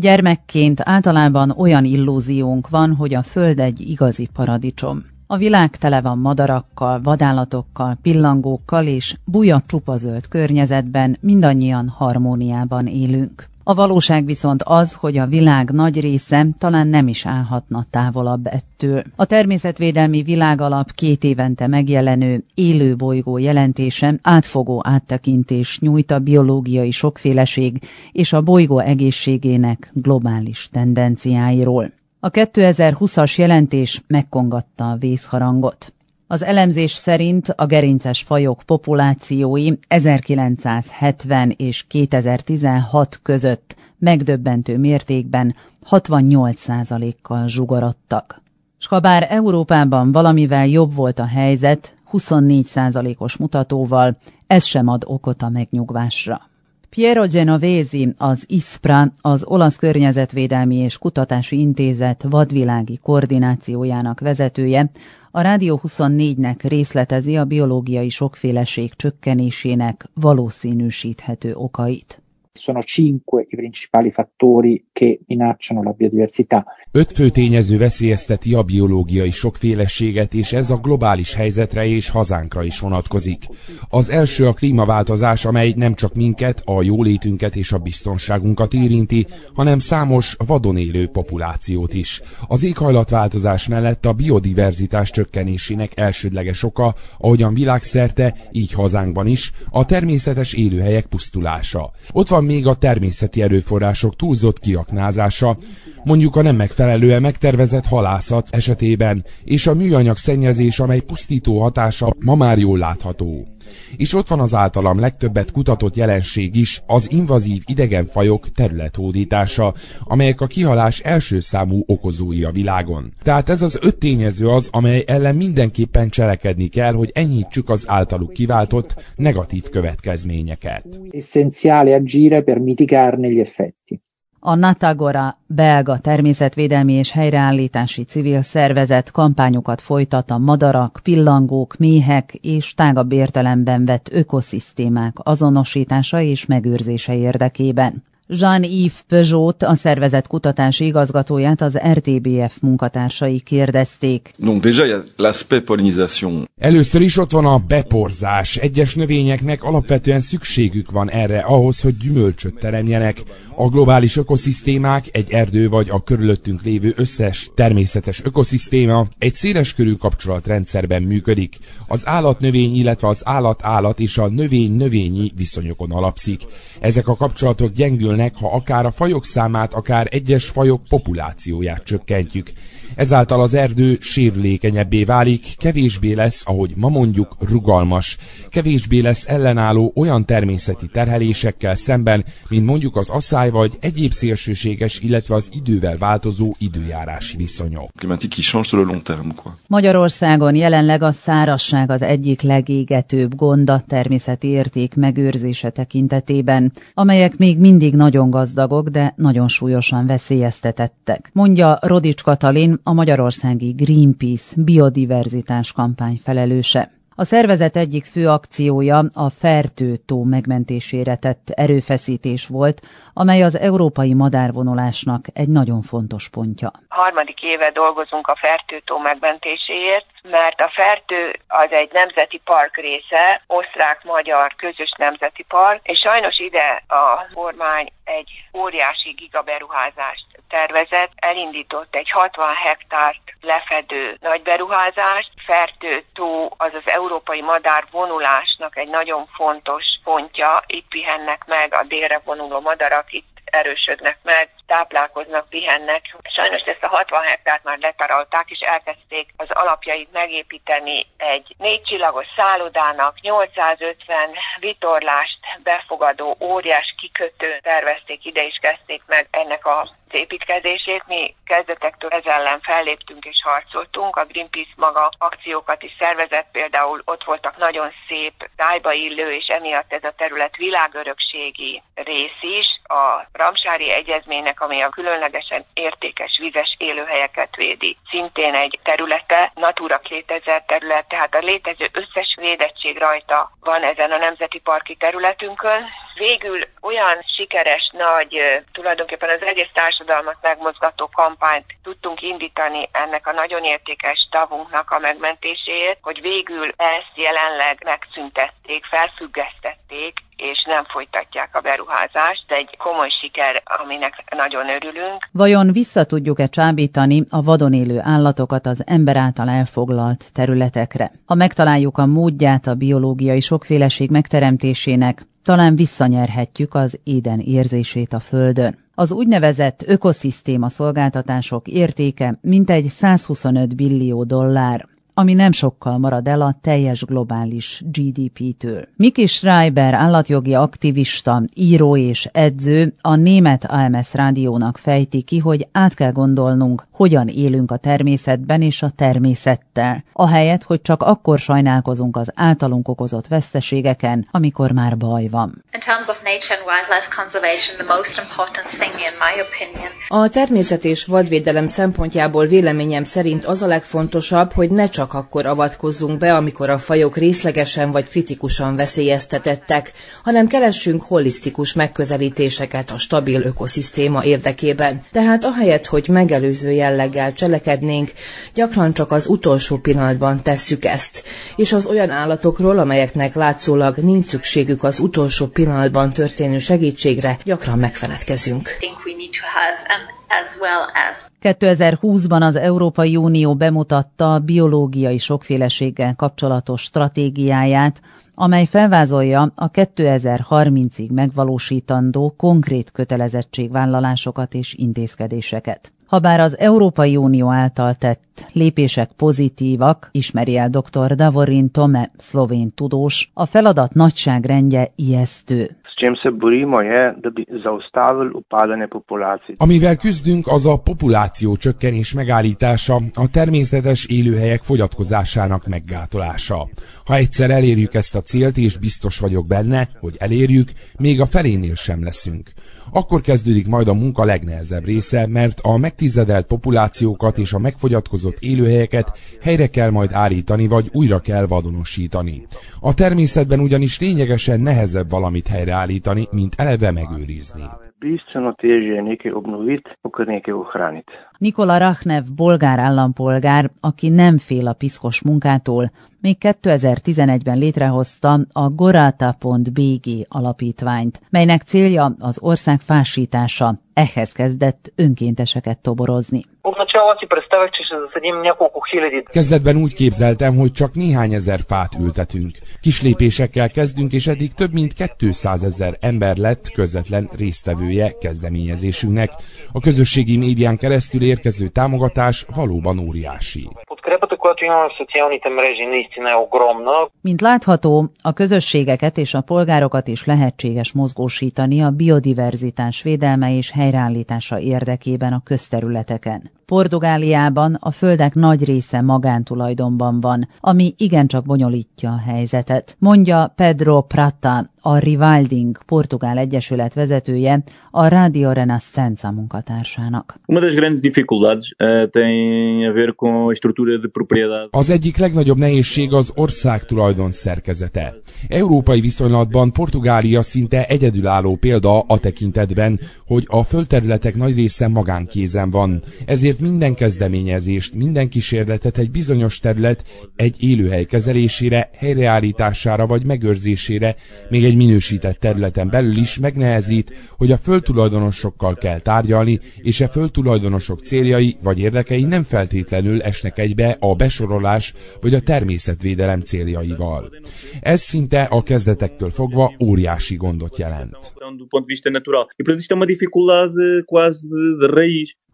Gyermekként általában olyan illúziónk van, hogy a Föld egy igazi paradicsom. A világ tele van madarakkal, vadállatokkal, pillangókkal és buja csupazöld környezetben mindannyian harmóniában élünk. A valóság viszont az, hogy a világ nagy része talán nem is állhatna távolabb ettől. A Természetvédelmi Világalap két évente megjelenő élő bolygó jelentése átfogó áttekintés nyújt a biológiai sokféleség és a bolygó egészségének globális tendenciáiról. A 2020-as jelentés megkongatta a vészharangot. Az elemzés szerint a gerinces fajok populációi 1970 és 2016 között megdöbbentő mértékben 68%-kal zsugorodtak. S ha bár Európában valamivel jobb volt a helyzet, 24%-os mutatóval, ez sem ad okot a megnyugvásra. Piero Genovesi, az ISPRA, az Olasz Környezetvédelmi és Kutatási Intézet vadvilági koordinációjának vezetője, a Rádió 24-nek részletezi a biológiai sokféleség csökkenésének valószínűsíthető okait. Sono cinque i principali fattori che minacciano la biodiversità. Öt fő tényező veszélyezteti a biológiai sokféleséget, és ez a globális helyzetre és hazánkra is vonatkozik. Az első a klímaváltozás, amely nem csak minket, a jólétünket és a biztonságunkat érinti, hanem számos vadon élő populációt is. Az éghajlatváltozás mellett a biodiverzitás csökkenésének elsődleges oka, ahogyan világszerte, így hazánkban is, a természetes élőhelyek pusztulása. Ott van még a természeti erőforrások túlzott kiaknázása, mondjuk a nem megfelelően megtervezett halászat esetében, és a műanyag szennyezés, amely pusztító hatása ma már jól látható. És ott van az általam legtöbbet kutatott jelenség is, az invazív idegenfajok területhódítása, amelyek a kihalás első számú okozói a világon. Tehát ez az öt tényező az, amely ellen mindenképpen cselekedni kell, hogy enyhítsük az általuk kiváltott negatív következményeket. Essenziale agire per mitigarne gli effetti. A Natagora belga természetvédelmi és helyreállítási civil szervezet kampányokat folytat a madarak, pillangók, méhek és tágabb értelemben vett ökoszisztémák azonosítása és megőrzése érdekében. Jean-Yves Peugeot, a szervezet kutatási igazgatóját az RTBF munkatársai kérdezték. Donc déjà, y a l'aspect pollinisation. Először is ott van a beporzás. Egyes növényeknek alapvetően szükségük van erre ahhoz, hogy gyümölcsöt teremjenek. A globális ökoszisztémák, egy erdő vagy a körülöttünk lévő összes természetes ökoszisztéma egy széleskörű kapcsolatrendszerben működik. Az állatnövény, illetve az állat-állat és a növény-növényi viszonyokon alapszik. Ezek a kapcsolatok gyengülnek növelnek, ha akár a fajok számát, akár egyes fajok populációját csökkentjük. Ezáltal az erdő sérülékenyebbé válik, kevésbé lesz, ahogy ma mondjuk, rugalmas, kevésbé lesz ellenálló olyan természeti terhelésekkel szemben, mint mondjuk az asszály vagy egyéb szélsőséges, illetve az idővel változó időjárási viszonyok. Magyarországon jelenleg a szárasság az egyik legégetőbb gond a természeti érték megőrzése tekintetében, amelyek még mindig nagyon gazdagok, de nagyon súlyosan veszélyeztetettek. Mondja Rodics Katalin, a magyarországi Greenpeace biodiverzitás kampány felelőse. A szervezet egyik fő akciója a Fertő-tó megmentésére tett erőfeszítés volt, amely az európai madárvonulásnak egy nagyon fontos pontja. Harmadik éve dolgozunk a Fertő-tó megmentéséért, mert a Fertő az egy nemzeti park része, osztrák-magyar közös nemzeti park, és sajnos ide a kormány egy óriási gigaberuházást tervezett, elindított egy 60 hektárt lefedő nagy beruházást. Fertő tó az az európai madár vonulásnak egy nagyon fontos pontja. Itt pihennek meg a délre vonuló madarak, itt erősödnek meg, táplálkoznak, pihennek. Sajnos ezt a 60 hektárt már letaralták, és elkezdték az alapjait megépíteni egy négy csillagos szállodának, 850 vitorlást befogadó óriás kikötő tervezték ide, és kezdték meg ennek a építkezését. Mi kezdetektől ez ellen felléptünk és harcoltunk. A Greenpeace maga akciókat is szervezett, például ott voltak nagyon szép tájba illő, és emiatt ez a terület világörökségi rész is. A Ramsári Egyezménynek, ami a különlegesen értékes vizes élőhelyeket védi, szintén egy területe, Natura 2000 terület, tehát a létező összes védettség rajta van ezen a nemzeti parki területünkön, végül olyan sikeres, nagy, tulajdonképpen az egész társadalmat megmozgató kampányt tudtunk indítani ennek a nagyon értékes tavunknak a megmentéséért, hogy végül ezt jelenleg megszüntették, felfüggesztették, és nem folytatják a beruházást. Egy komoly siker, aminek nagyon örülünk. Vajon vissza tudjuk-e csábítani a vadon élő állatokat az ember által elfoglalt területekre? Ha megtaláljuk a módját a biológiai sokféleség megteremtésének, talán visszanyerhetjük az éden érzését a Földön. Az úgynevezett ökoszisztéma szolgáltatások értéke mintegy 125 billió dollár, ami nem sokkal marad el a teljes globális GDP-től. Miki Schreiber állatjogi aktivista, író és edző a német AMS rádiónak fejti ki, hogy át kell gondolnunk, hogyan élünk a természetben és a természettel, ahelyett, hogy csak akkor sajnálkozunk az általunk okozott veszteségeken, amikor már baj van. A természet és vadvédelem szempontjából véleményem szerint az a legfontosabb, hogy ne csak akkor avatkozzunk be, amikor a fajok részlegesen vagy kritikusan veszélyeztetettek, hanem keressünk holisztikus megközelítéseket a stabil ökoszisztéma érdekében. Tehát ahelyett, hogy megelőző jelleggel cselekednénk, gyakran csak az utolsó pillanatban tesszük ezt, és az olyan állatokról, amelyeknek látszólag nincs szükségük az utolsó pillanatban történő segítségre, gyakran megfeledkezünk. 2020-ban az Európai Unió bemutatta a biológiai sokféleséggel kapcsolatos stratégiáját, amely felvázolja a 2030-ig megvalósítandó konkrét kötelezettségvállalásokat és intézkedéseket. Habár az Európai Unió által tett lépések pozitívak, ismeri el dr. Davorin Tome, szlovén tudós, a feladat nagyságrendje ijesztő čem se borimo, je, da bi zaustavili upadanje populacije. Amivel küzdünk, az a populáció csökkenés megállítása, a természetes élőhelyek fogyatkozásának meggátolása. Ha egyszer elérjük ezt a célt, és biztos vagyok benne, hogy elérjük, még a felénél sem leszünk. Akkor kezdődik majd a munka legnehezebb része, mert a megtizedelt populációkat és a megfogyatkozott élőhelyeket helyre kell majd állítani, vagy újra kell vadonosítani. A természetben ugyanis lényegesen nehezebb valamit helyreállítani, mint eleve megőrizni. Bistveno težje je nekaj obnoviti, kot nekaj ohraniti. Nikola Rachnev bolgár állampolgár, aki nem fél a piszkos munkától, még 2011-ben létrehozta a Gorata.bg alapítványt, melynek célja az ország fásítása. Ehhez kezdett önkénteseket toborozni. Kezdetben úgy képzeltem, hogy csak néhány ezer fát ültetünk. Kis lépésekkel kezdünk, és eddig több mint 200 ezer ember lett közvetlen résztvevője kezdeményezésünknek. A közösségi médián keresztül érkező támogatás valóban óriási. Mint látható, a közösségeket és a polgárokat is lehetséges mozgósítani a biodiverzitás védelme és helyreállítása érdekében a közterületeken. Portugáliában a földek nagy része magántulajdonban van, ami igencsak bonyolítja a helyzetet, mondja Pedro Prata, a Rivalding Portugál Egyesület vezetője, a Radio Renascença munkatársának. Propriedade. Az egyik legnagyobb nehézség az ország tulajdon szerkezete. Európai viszonylatban Portugália szinte egyedülálló példa a tekintetben, hogy a földterületek nagy része magánkézen van, ezért minden kezdeményezést, minden kísérletet egy bizonyos terület egy élőhely kezelésére, helyreállítására vagy megőrzésére, még egy minősített területen belül is megnehezít, hogy a földtulajdonosokkal kell tárgyalni, és a földtulajdonosok céljai vagy érdekei nem feltétlenül esnek egybe a besorolás vagy a természetvédelem céljaival. Ez szinte a kezdetektől fogva óriási gondot jelent.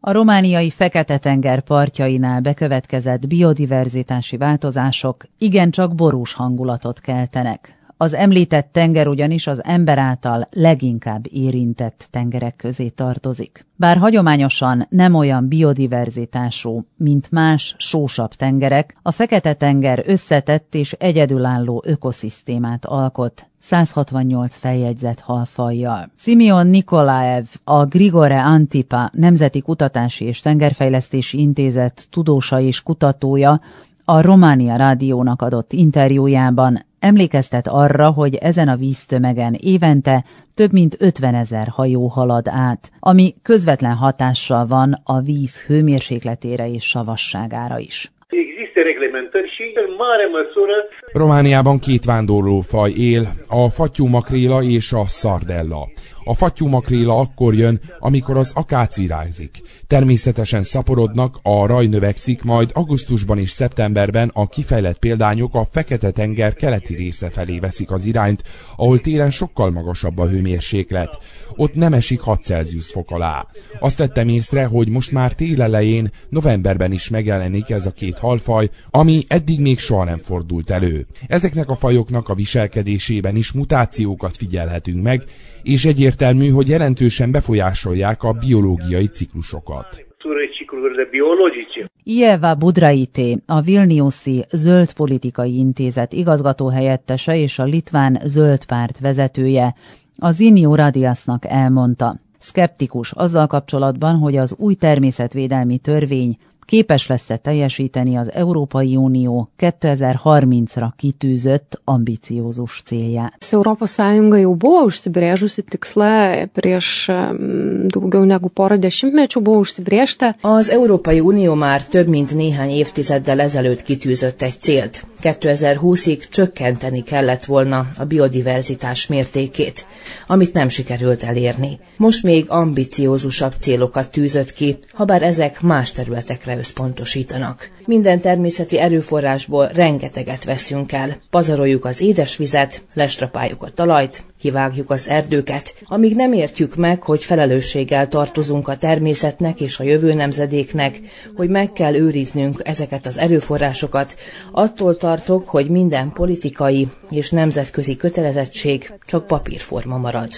A romániai Fekete-tenger partjainál bekövetkezett biodiverzitási változások igencsak borús hangulatot keltenek. Az említett tenger ugyanis az ember által leginkább érintett tengerek közé tartozik. Bár hagyományosan nem olyan biodiverzitású, mint más sósabb tengerek, a Fekete-tenger összetett és egyedülálló ökoszisztémát alkot, 168 feljegyzett halfajjal. Simeon Nikolaev, a Grigore Antipa Nemzeti Kutatási és Tengerfejlesztési Intézet tudósa és kutatója a Románia Rádiónak adott interjújában emlékeztet arra, hogy ezen a víztömegen évente több mint 50 ezer hajó halad át, ami közvetlen hatással van a víz hőmérsékletére és savasságára is. Romániában két vándorlófaj él, a fatyúmakréla és a szardella. A fatyúmakréla akkor jön, amikor az akác virágzik. Természetesen szaporodnak, a raj növekszik, majd augusztusban és szeptemberben a kifejlett példányok a Fekete-tenger keleti része felé veszik az irányt, ahol télen sokkal magasabb a hőmérséklet. Ott nem esik 6 Celsius fok alá. Azt tettem észre, hogy most már tél elején, novemberben is megjelenik ez a két halfaj, ami eddig még soha nem fordult elő. Ezeknek a fajoknak a viselkedésében is mutációkat figyelhetünk meg, és egyértelmű, hogy jelentősen befolyásolják a biológiai ciklusokat. Ieva Budraité, a Vilniuszi Zöld Politikai Intézet igazgatóhelyettese és a Litván Zöld Párt vezetője, az Inio Radiasnak elmondta. Skeptikus azzal kapcsolatban, hogy az új természetvédelmi törvény képes lesz-e teljesíteni az Európai Unió 2030-ra kitűzött ambiciózus célját. Europos Sąjunga jau buvo užsibrėžusi tikslą prieš daugiau negu porą dešimtmečių buvo užsibrėžta. Az Európai Unió már több mint néhány évtizeddel ezelőtt kitűzött egy célt. 2020-ig csökkenteni kellett volna a biodiverzitás mértékét, amit nem sikerült elérni. Most még ambiciózusabb célokat tűzött ki, habár ezek más területekre összpontosítanak. Minden természeti erőforrásból rengeteget veszünk el. Pazaroljuk az édesvizet, lestrapáljuk a talajt, kivágjuk az erdőket, amíg nem értjük meg, hogy felelősséggel tartozunk a természetnek és a jövő nemzedéknek, hogy meg kell őriznünk ezeket az erőforrásokat, attól tartok, hogy minden politikai és nemzetközi kötelezettség csak papírforma marad.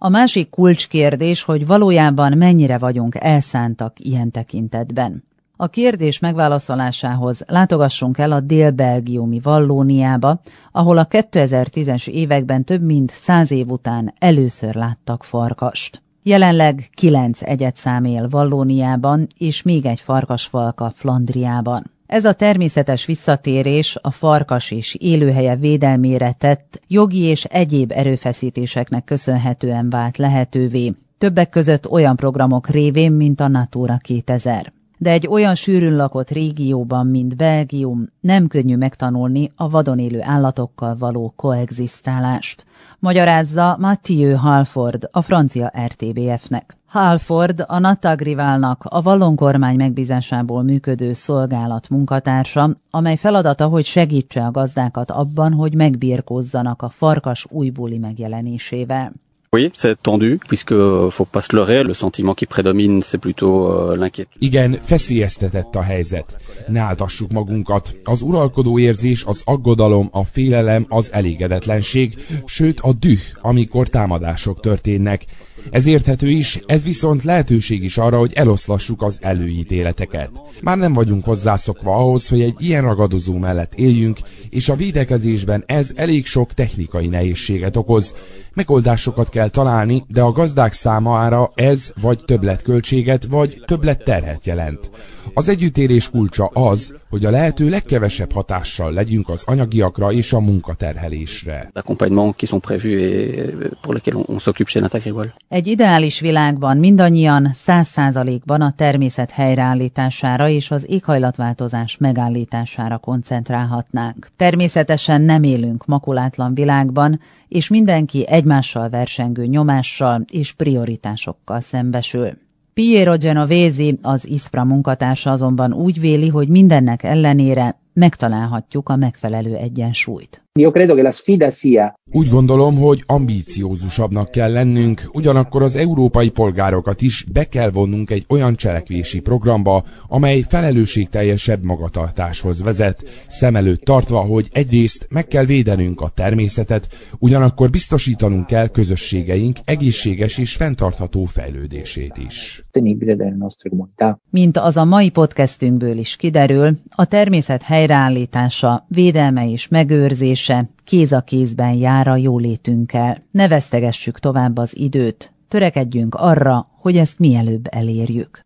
A másik kulcskérdés, hogy valójában mennyire vagyunk elszántak ilyen tekintetben. A kérdés megválaszolásához látogassunk el a dél-belgiumi Vallóniába, ahol a 2010-es években több mint száz év után először láttak farkast. Jelenleg kilenc egyetszám él Vallóniában, és még egy farkasfalka Flandriában. Ez a természetes visszatérés a farkas és élőhelye védelmére tett jogi és egyéb erőfeszítéseknek köszönhetően vált lehetővé, többek között olyan programok révén, mint a Natura 2000 de egy olyan sűrűn lakott régióban, mint Belgium, nem könnyű megtanulni a vadon élő állatokkal való koexisztálást, magyarázza Mathieu Halford, a francia RTBF-nek. Halford a Natagrivalnak a Vallon kormány megbízásából működő szolgálat munkatársa, amely feladata, hogy segítse a gazdákat abban, hogy megbírkozzanak a farkas újbóli megjelenésével. Oui, c'est tendu, puisque euh, faut pas se leurrer, le sentiment qui prédomine, c'est plutôt euh, l'inquiétude. Igen, feszélyeztetett a helyzet. Ne áltassuk magunkat. Az uralkodó érzés, az aggodalom, a félelem, az elégedetlenség, sőt a düh, amikor támadások történnek. Ez érthető is, ez viszont lehetőség is arra, hogy eloszlassuk az előítéleteket. Már nem vagyunk hozzászokva ahhoz, hogy egy ilyen ragadozó mellett éljünk, és a védekezésben ez elég sok technikai nehézséget okoz. Megoldásokat kell találni, de a gazdák számára ez vagy többletköltséget, vagy többletterhet jelent. Az együttérés kulcsa az, hogy a lehető legkevesebb hatással legyünk az anyagiakra és a munkaterhelésre. Egy ideális világban mindannyian száz százalékban a természet helyreállítására és az éghajlatváltozás megállítására koncentrálhatnánk. Természetesen nem élünk makulátlan világban, és mindenki egymással versengő nyomással és prioritásokkal szembesül. Piero Genovesi, az ISPRA munkatársa azonban úgy véli, hogy mindennek ellenére megtalálhatjuk a megfelelő egyensúlyt. Io credo che la sfida sia úgy gondolom, hogy ambíciózusabbnak kell lennünk, ugyanakkor az európai polgárokat is be kell vonnunk egy olyan cselekvési programba, amely felelősségteljesebb magatartáshoz vezet, szem előtt tartva, hogy egyrészt meg kell védenünk a természetet, ugyanakkor biztosítanunk kell közösségeink egészséges és fenntartható fejlődését is. Mint az a mai podcastünkből is kiderül, a természet helyreállítása, védelme és megőrzése kéz a kézben jár a jólétünkkel. Ne vesztegessük tovább az időt, törekedjünk arra, hogy ezt mielőbb elérjük.